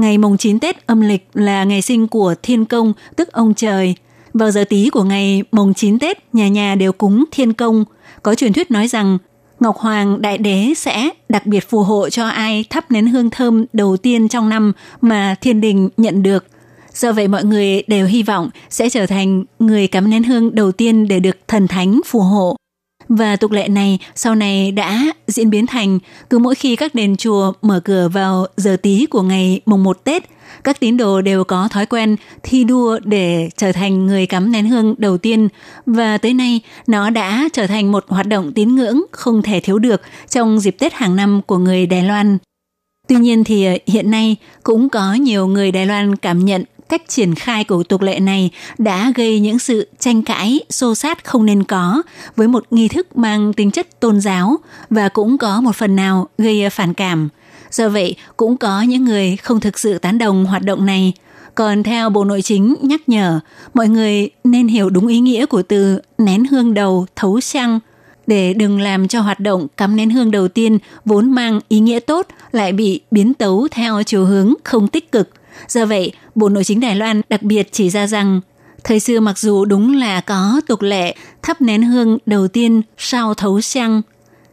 ngày mùng 9 Tết âm lịch là ngày sinh của Thiên Công, tức ông trời. Vào giờ tí của ngày mùng 9 Tết, nhà nhà đều cúng Thiên Công. Có truyền thuyết nói rằng Ngọc Hoàng Đại Đế sẽ đặc biệt phù hộ cho ai thắp nén hương thơm đầu tiên trong năm mà thiên đình nhận được. Do vậy mọi người đều hy vọng sẽ trở thành người cắm nén hương đầu tiên để được thần thánh phù hộ. Và tục lệ này sau này đã diễn biến thành cứ mỗi khi các đền chùa mở cửa vào giờ tí của ngày mùng 1 Tết, các tín đồ đều có thói quen thi đua để trở thành người cắm nén hương đầu tiên và tới nay nó đã trở thành một hoạt động tín ngưỡng không thể thiếu được trong dịp Tết hàng năm của người Đài Loan. Tuy nhiên thì hiện nay cũng có nhiều người Đài Loan cảm nhận cách triển khai của tục lệ này đã gây những sự tranh cãi, xô sát không nên có với một nghi thức mang tính chất tôn giáo và cũng có một phần nào gây phản cảm. Do vậy, cũng có những người không thực sự tán đồng hoạt động này. Còn theo Bộ Nội chính nhắc nhở, mọi người nên hiểu đúng ý nghĩa của từ nén hương đầu thấu xăng để đừng làm cho hoạt động cắm nén hương đầu tiên vốn mang ý nghĩa tốt lại bị biến tấu theo chiều hướng không tích cực. Do vậy, Bộ Nội chính Đài Loan đặc biệt chỉ ra rằng Thời xưa mặc dù đúng là có tục lệ thắp nén hương đầu tiên sau thấu xăng,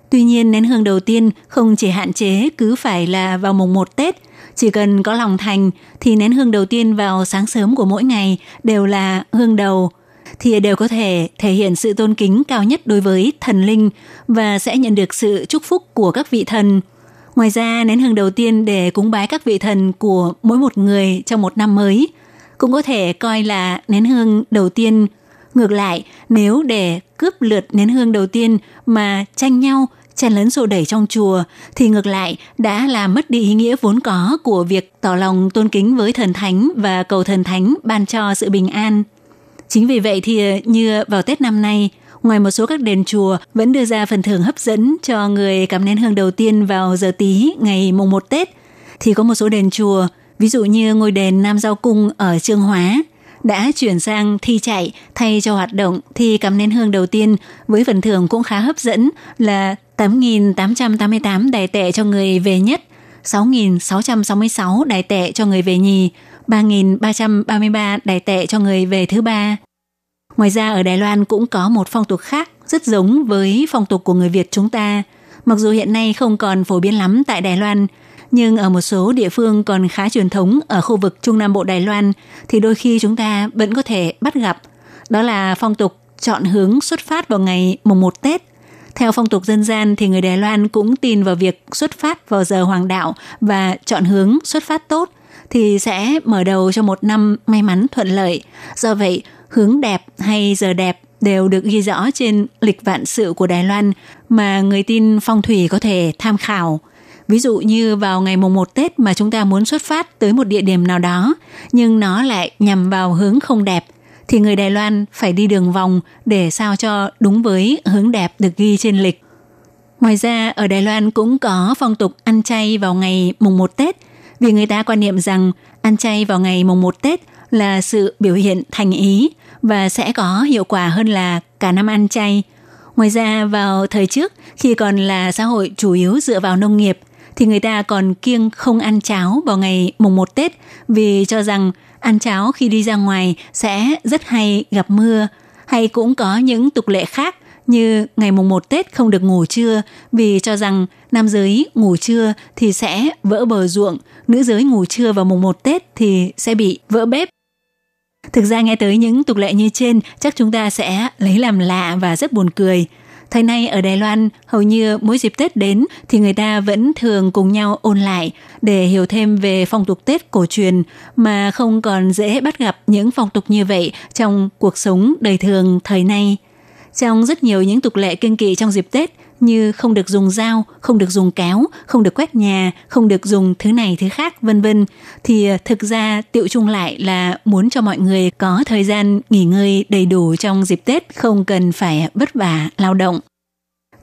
Tuy nhiên nén hương đầu tiên không chỉ hạn chế cứ phải là vào mùng 1 Tết, chỉ cần có lòng thành thì nén hương đầu tiên vào sáng sớm của mỗi ngày đều là hương đầu thì đều có thể thể hiện sự tôn kính cao nhất đối với thần linh và sẽ nhận được sự chúc phúc của các vị thần. Ngoài ra, nén hương đầu tiên để cúng bái các vị thần của mỗi một người trong một năm mới cũng có thể coi là nén hương đầu tiên. Ngược lại, nếu để cướp lượt nén hương đầu tiên mà tranh nhau chen lấn xô đẩy trong chùa thì ngược lại đã làm mất đi ý nghĩa vốn có của việc tỏ lòng tôn kính với thần thánh và cầu thần thánh ban cho sự bình an. Chính vì vậy thì như vào Tết năm nay, ngoài một số các đền chùa vẫn đưa ra phần thưởng hấp dẫn cho người cắm nén hương đầu tiên vào giờ tí ngày mùng 1 Tết, thì có một số đền chùa, ví dụ như ngôi đền Nam Giao Cung ở Trương Hóa, đã chuyển sang thi chạy thay cho hoạt động thi cắm nén hương đầu tiên với phần thưởng cũng khá hấp dẫn là 8.888 đài tệ cho người về nhất, 6.666 đài tệ cho người về nhì, 3.333 đài tệ cho người về thứ ba. Ngoài ra ở Đài Loan cũng có một phong tục khác rất giống với phong tục của người Việt chúng ta. Mặc dù hiện nay không còn phổ biến lắm tại Đài Loan, nhưng ở một số địa phương còn khá truyền thống ở khu vực Trung Nam Bộ Đài Loan thì đôi khi chúng ta vẫn có thể bắt gặp. Đó là phong tục chọn hướng xuất phát vào ngày mùng 1 Tết. Theo phong tục dân gian thì người Đài Loan cũng tin vào việc xuất phát vào giờ hoàng đạo và chọn hướng xuất phát tốt thì sẽ mở đầu cho một năm may mắn thuận lợi. Do vậy, hướng đẹp hay giờ đẹp đều được ghi rõ trên lịch vạn sự của Đài Loan mà người tin phong thủy có thể tham khảo. Ví dụ như vào ngày mùng 1 Tết mà chúng ta muốn xuất phát tới một địa điểm nào đó, nhưng nó lại nhằm vào hướng không đẹp, thì người Đài Loan phải đi đường vòng để sao cho đúng với hướng đẹp được ghi trên lịch. Ngoài ra, ở Đài Loan cũng có phong tục ăn chay vào ngày mùng 1 Tết, vì người ta quan niệm rằng ăn chay vào ngày mùng 1 Tết là sự biểu hiện thành ý và sẽ có hiệu quả hơn là cả năm ăn chay. Ngoài ra, vào thời trước, khi còn là xã hội chủ yếu dựa vào nông nghiệp, thì người ta còn kiêng không ăn cháo vào ngày mùng 1 Tết vì cho rằng ăn cháo khi đi ra ngoài sẽ rất hay gặp mưa. Hay cũng có những tục lệ khác như ngày mùng 1 Tết không được ngủ trưa vì cho rằng nam giới ngủ trưa thì sẽ vỡ bờ ruộng, nữ giới ngủ trưa vào mùng 1 Tết thì sẽ bị vỡ bếp. Thực ra nghe tới những tục lệ như trên chắc chúng ta sẽ lấy làm lạ và rất buồn cười. Thời nay ở Đài Loan, hầu như mỗi dịp Tết đến thì người ta vẫn thường cùng nhau ôn lại để hiểu thêm về phong tục Tết cổ truyền mà không còn dễ bắt gặp những phong tục như vậy trong cuộc sống đời thường thời nay. Trong rất nhiều những tục lệ kinh kỳ trong dịp Tết như không được dùng dao, không được dùng kéo, không được quét nhà, không được dùng thứ này thứ khác vân vân thì ờ, thực ra tiệu chung lại là muốn cho mọi người có thời gian nghỉ ngơi đầy đủ trong dịp Tết không cần phải vất vả lao động.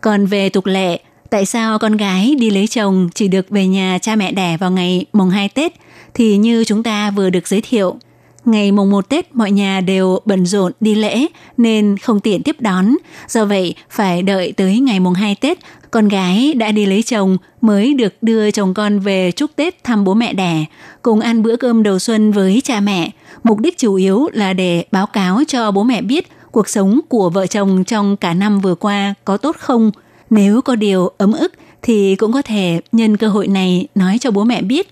Còn về tục lệ, tại sao con gái đi lấy chồng chỉ được về nhà cha mẹ đẻ vào ngày mùng 2 Tết thì như chúng ta vừa được giới thiệu, Ngày mùng 1 Tết mọi nhà đều bận rộn đi lễ nên không tiện tiếp đón. Do vậy phải đợi tới ngày mùng 2 Tết con gái đã đi lấy chồng mới được đưa chồng con về chúc Tết thăm bố mẹ đẻ, cùng ăn bữa cơm đầu xuân với cha mẹ. Mục đích chủ yếu là để báo cáo cho bố mẹ biết cuộc sống của vợ chồng trong cả năm vừa qua có tốt không. Nếu có điều ấm ức thì cũng có thể nhân cơ hội này nói cho bố mẹ biết.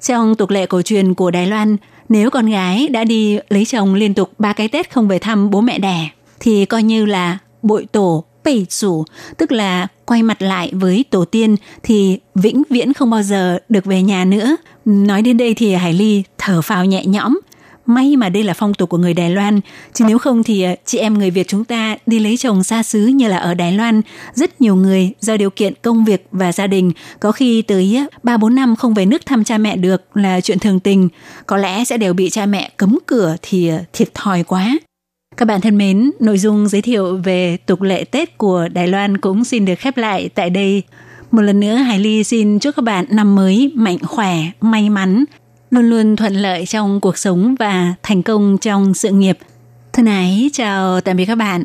Trong tục lệ cổ truyền của Đài Loan, nếu con gái đã đi lấy chồng liên tục ba cái Tết không về thăm bố mẹ đẻ thì coi như là bội tổ, bày chủ, tức là quay mặt lại với tổ tiên thì vĩnh viễn không bao giờ được về nhà nữa. Nói đến đây thì Hải Ly thở phào nhẹ nhõm. May mà đây là phong tục của người Đài Loan, chứ nếu không thì ờ, chị em người Việt chúng ta đi lấy chồng xa xứ như là ở Đài Loan, rất nhiều người do điều kiện công việc và gia đình có khi tới ờ, 3-4 năm không về nước thăm cha mẹ được là chuyện thường tình, có lẽ sẽ đều bị cha mẹ cấm cửa thì ờ, thiệt thòi quá. Các bạn thân mến, nội dung giới thiệu về tục lệ Tết của Đài Loan cũng xin được khép lại tại đây. Một lần nữa Hải Ly xin chúc các bạn năm mới mạnh khỏe, may mắn, luôn luôn thuận lợi trong cuộc sống và thành công trong sự nghiệp. Thân ái, chào tạm biệt các bạn.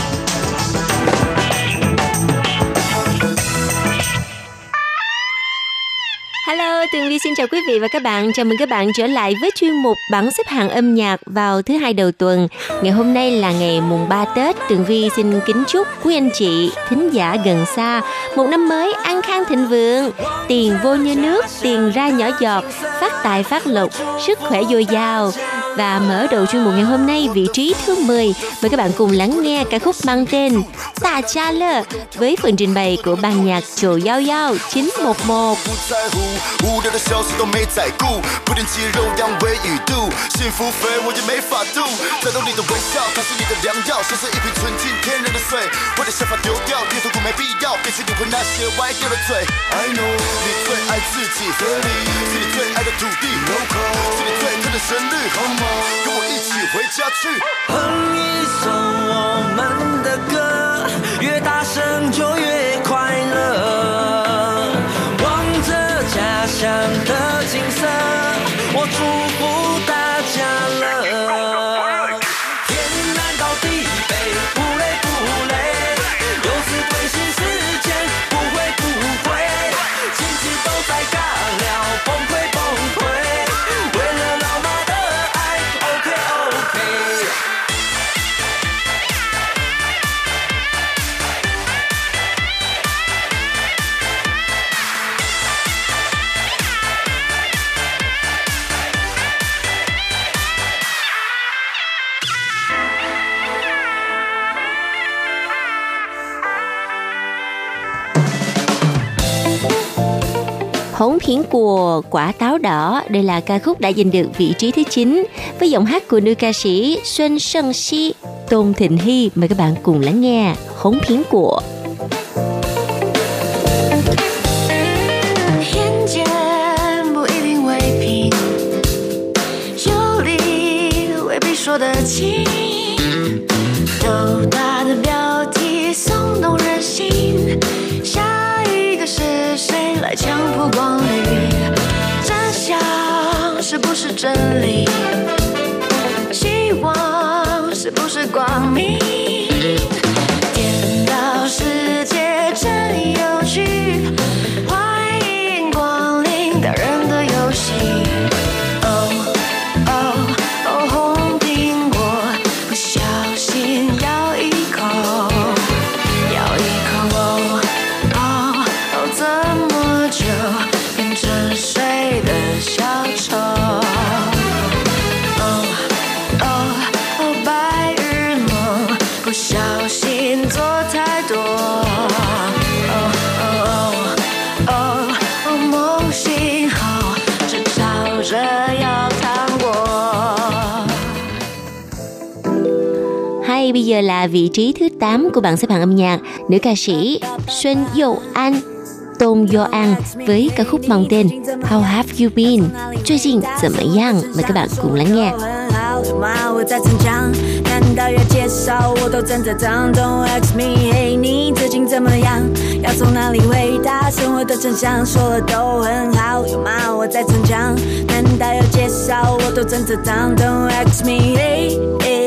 Hello, Tường Vi xin chào quý vị và các bạn. Chào mừng các bạn trở lại với chuyên mục bảng xếp hạng âm nhạc vào thứ hai đầu tuần. Ngày hôm nay là ngày mùng 3 Tết. Tường Vi xin kính chúc quý anh chị, thính giả gần xa một năm mới an khang thịnh vượng, tiền vô như nước, tiền ra nhỏ giọt, phát tài phát lộc, sức khỏe dồi dào. Và mở đầu chuyên mục ngày hôm nay vị trí thứ 10 mời các bạn cùng lắng nghe ca khúc mang tên Tạ Cha Lơ với phần trình bày của ban nhạc Chồ Giao Giao 911. 无聊的消息都没在顾，不点肌肉养胃与肚，幸福肥我也没法度。战斗你的微笑，它是你的良药，像是一瓶纯净天然的水。我的想法丢掉，别痛苦没必要，别去理会那些歪掉的嘴。I know 你最爱自己，这里是你最爱的土地，local 是你最疼的旋律，，Come on，？跟我一起回家去，哼一首我们的歌，越大声就越快乐。想 Hống phiến cùa, quả táo đỏ, đây là ca khúc đã giành được vị trí thứ 9 với giọng hát của nữ ca sĩ Xuân Sơn Si, Tôn Thịnh Hy. Mời các bạn cùng lắng nghe Hống phiến cùa. 说得真理？希望是不是光明？giờ là vị trí thứ 8 của bảng xếp hạng âm nhạc nữ ca sĩ Xuân Dậu An Tôn Do An với ca khúc mang tên How Have You Been? 最近怎么样？mời các bạn cùng lắng nghe. 吗？我在逞强，难道要介绍我都真的脏？Don't ask me，嘿，你最近怎么样？要从哪里回答？生活的真相说了都很好，有吗？我在逞强，难道要介绍我都真的脏？Don't ask me，嘿，嘿，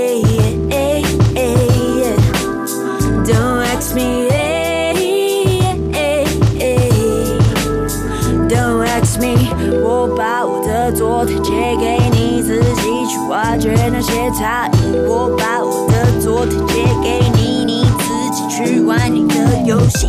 ，Don't ask me. Don't ask me，我把我的昨天借给你自己。去挖掘那些差异。我把我的昨天借给你，你自己去玩你的游戏。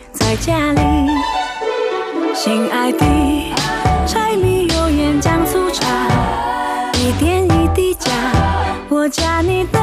在家里。亲爱的，柴米油盐酱醋茶，一点一滴加，我加你等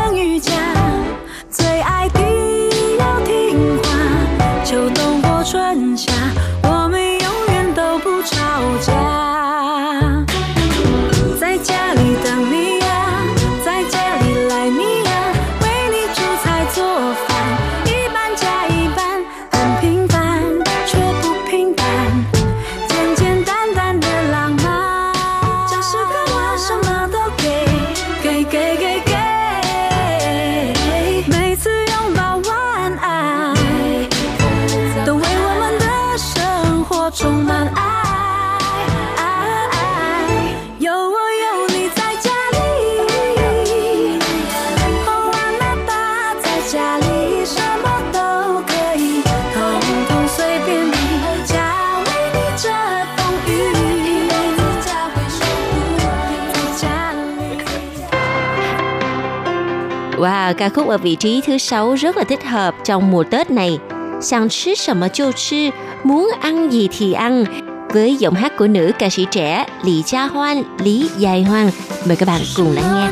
Wow, ca khúc ở vị trí thứ sáu rất là thích hợp trong mùa Tết này. Sang chứ sầm cho chứ, muốn ăn gì thì ăn. Với giọng hát của nữ ca sĩ trẻ Lý Gia Hoan, Lý Dài Hoan. Mời các bạn cùng lắng nghe.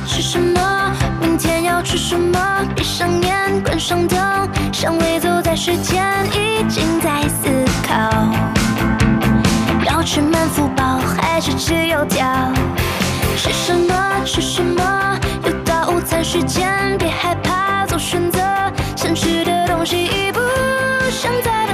明天要吃什么？闭上眼，关上灯，尚未走在时间，已经在思考。要吃满福包，还是吃油条？吃什么？吃什么？ 在时间，别害怕做选择，想吃的东西已不想再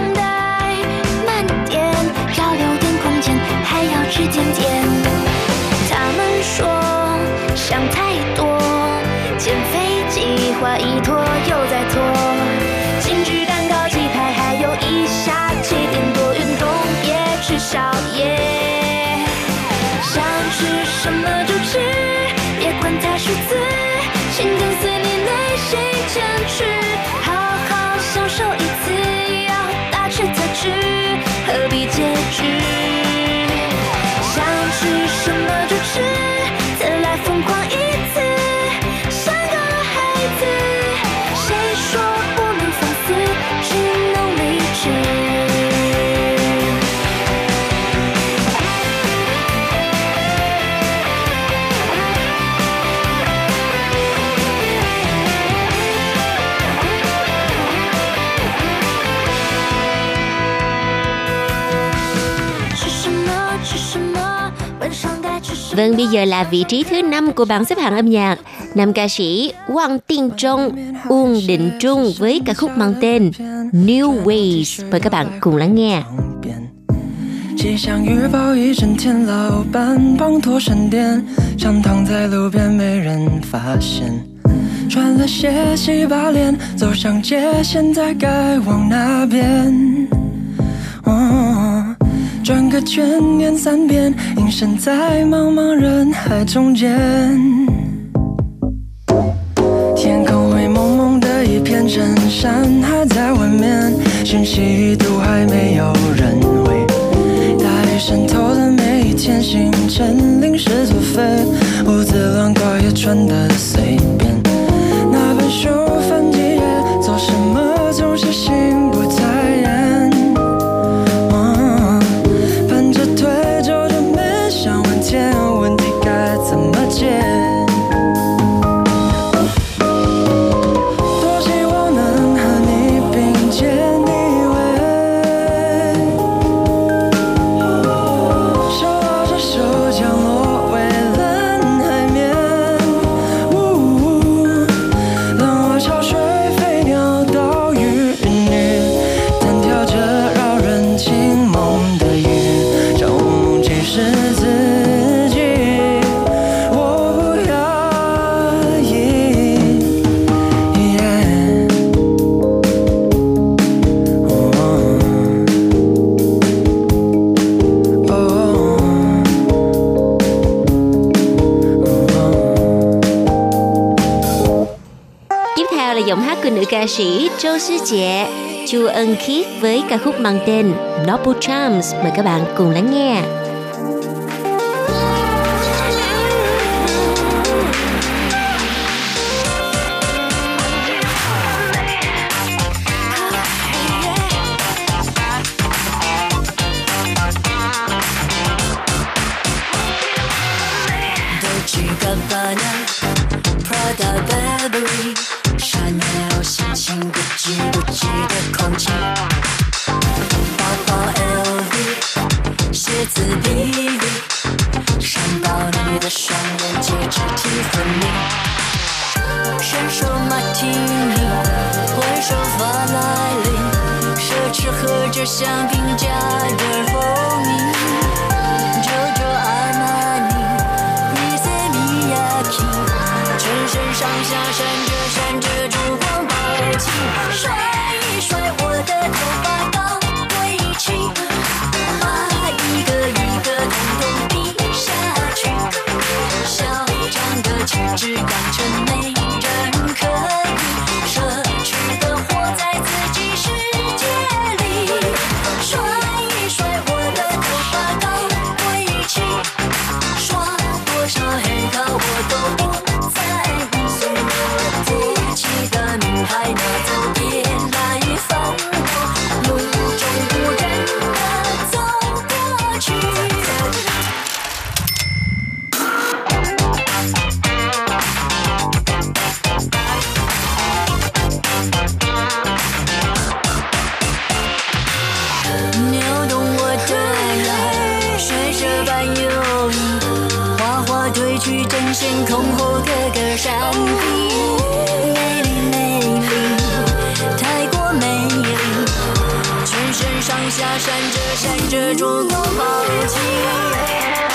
Vâng, bây giờ là vị trí thứ năm của bảng xếp hạng âm nhạc. Nam ca sĩ Wang Tinh Trung, Uông Định Trung với ca khúc mang tên New Ways. Mời các bạn cùng lắng nghe. 气象预报一整天，老板滂沱闪电，想躺在路边没人发现。穿了鞋，洗把脸，走上街，现在该往哪边？哦 转个圈，念三遍，隐身在茫茫人海中间。天空灰蒙蒙的一片，衬山还在外面，讯息都还没有人回。大雨渗透的每一天，清晨临时作废，屋子乱搞也穿得。sĩ Châu Sư 姐, Chu Ân Khiết với ca khúc mang tên Noble Charms. Mời các bạn cùng lắng nghe. 下闪着闪着，烛光好凄。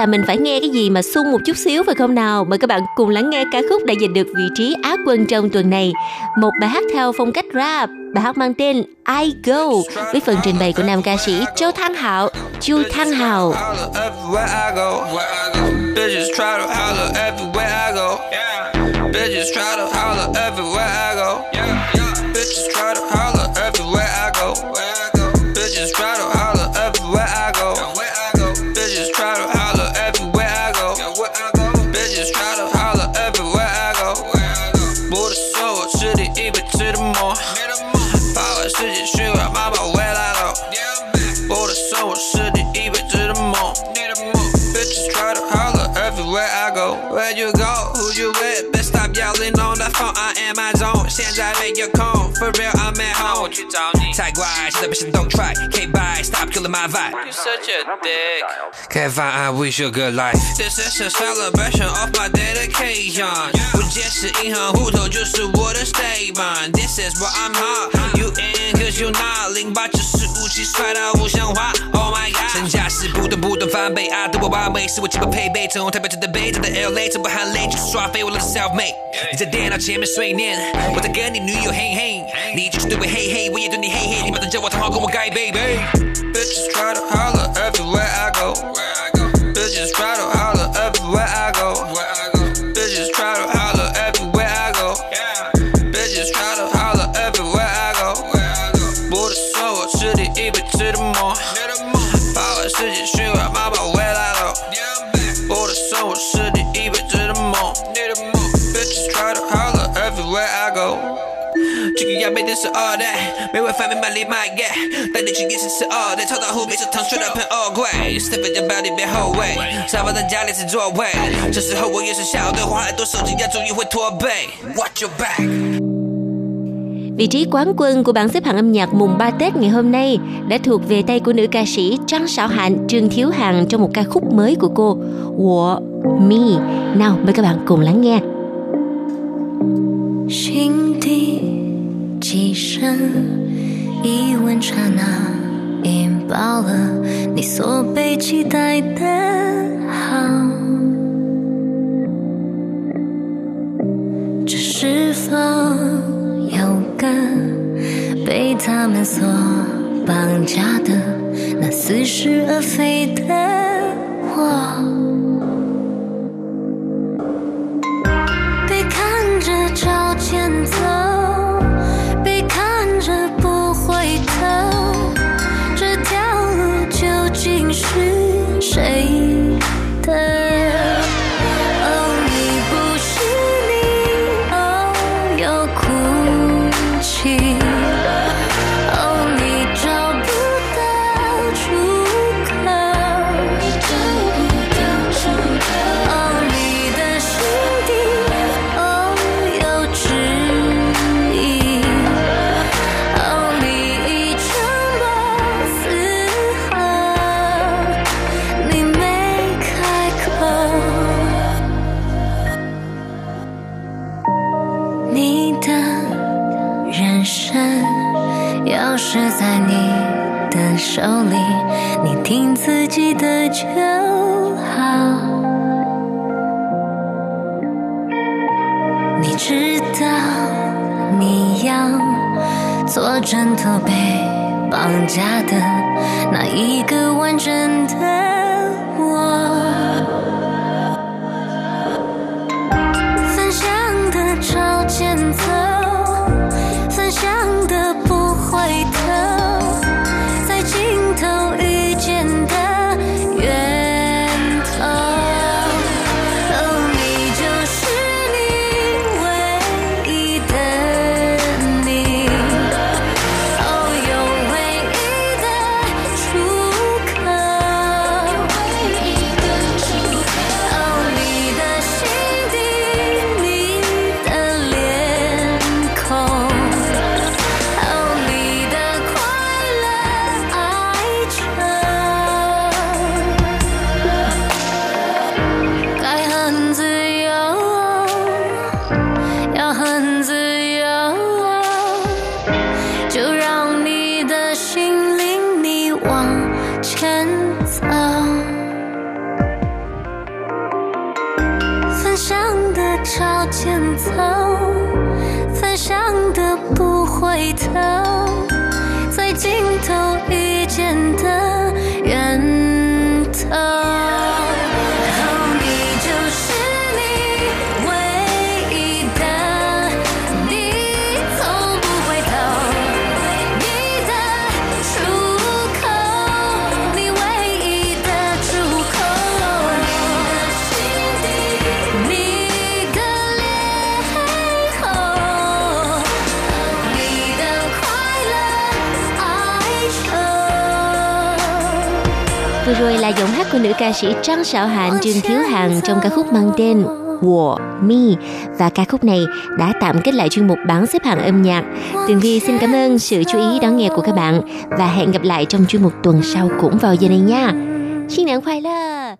là mình phải nghe cái gì mà sung một chút xíu phải không nào? Mời các bạn cùng lắng nghe ca khúc đã giành được vị trí á quân trong tuần này. Một bài hát theo phong cách rap, bài hát mang tên I Go với phần trình bày của nam ca sĩ Châu Thăng Hạo, Chu Thăng Hạo. Bitches try to holler everywhere I go. Bitches try to holler everywhere I go. real, I'm at home. Tag watch, that bitch don't try stop killing my vibe。You such a dick。Can't find I wish you a good life。This is a celebration of my dedication。不解释银行户头就是我的 statement。This is what I'm hot。You in cause you not。零八就是武器帅到不像话。Oh my god。身价是不断不断翻倍，啊，对我完美是我基本配备。从台北到台北，到 LA，从不含泪就是刷飞，我 love self made。你在电脑前面碎念，我在跟你女友嘿嘿，你就是对我嘿嘿，我也对你嘿嘿，你妈的叫我汤好跟我盖 baby。 Bitches try to holler everywhere I go. Bitches try to 这个要每天是 all day，每晚翻面满里买 get，带你去夜市吃 all day，超大湖每次糖水的喷 all 贵，step in 把你别后悔，沙发在家里是座位，这时候我也是笑对，花很多手机要终于会驼背，Watch your back。 Vị trí quán quân của bảng xếp hạng âm nhạc mùng 3 Tết ngày hôm nay đã thuộc về tay của nữ ca sĩ Trang Sảo Hạnh, Trương Thiếu Hằng trong một ca khúc mới của cô, Wo Mi. Nào, mời các bạn cùng lắng nghe. 心底 一吻刹那，引爆了你所被期待的好。这是否有个被他们所绑架的那似是而非的我？của nữ ca sĩ Trang Sảo Hạn, Trương Thiếu Hằng trong ca khúc mang tên War Me và ca khúc này đã tạm kết lại chuyên mục bảng xếp hạng âm nhạc. Tường Vi xin cảm ơn sự chú ý đón nghe của các bạn và hẹn gặp lại trong chuyên mục tuần sau cũng vào giờ này nha. Xin nắng khoai lơ!